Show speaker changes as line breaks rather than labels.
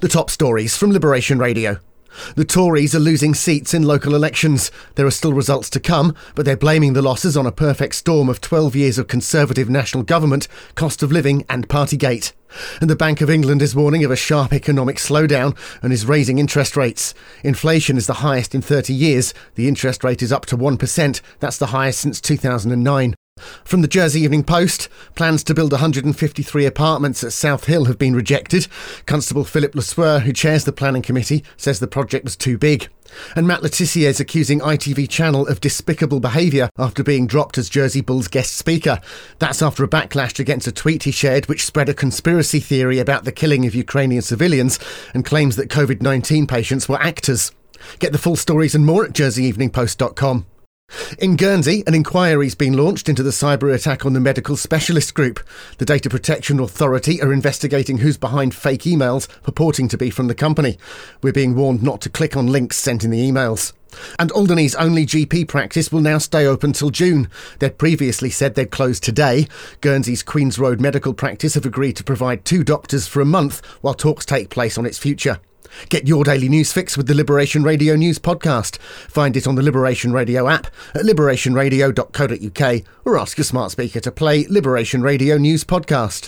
The top stories from Liberation Radio. The Tories are losing seats in local elections. There are still results to come, but they're blaming the losses on a perfect storm of 12 years of Conservative national government, cost of living, and Partygate. And the Bank of England is warning of a sharp economic slowdown and is raising interest rates. Inflation is the highest in 30 years. The interest rate is up to 1%. That's the highest since 2009. From the Jersey Evening Post, plans to build 153 apartments at South Hill have been rejected. Constable Philip Le who chairs the planning committee, says the project was too big. And Matt Le is accusing ITV Channel of despicable behaviour after being dropped as Jersey Bulls guest speaker. That's after a backlash against a tweet he shared which spread a conspiracy theory about the killing of Ukrainian civilians and claims that COVID 19 patients were actors. Get the full stories and more at jerseyeveningpost.com. In Guernsey, an inquiry's been launched into the cyber attack on the medical specialist group. The Data Protection Authority are investigating who's behind fake emails purporting to be from the company. We're being warned not to click on links sent in the emails. And Alderney's only GP practice will now stay open till June. They'd previously said they'd close today. Guernsey's Queen's Road Medical Practice have agreed to provide two doctors for a month while talks take place on its future. Get your daily news fix with the Liberation Radio News podcast. Find it on the Liberation Radio app at liberationradio.co.uk or ask your smart speaker to play Liberation Radio News podcast.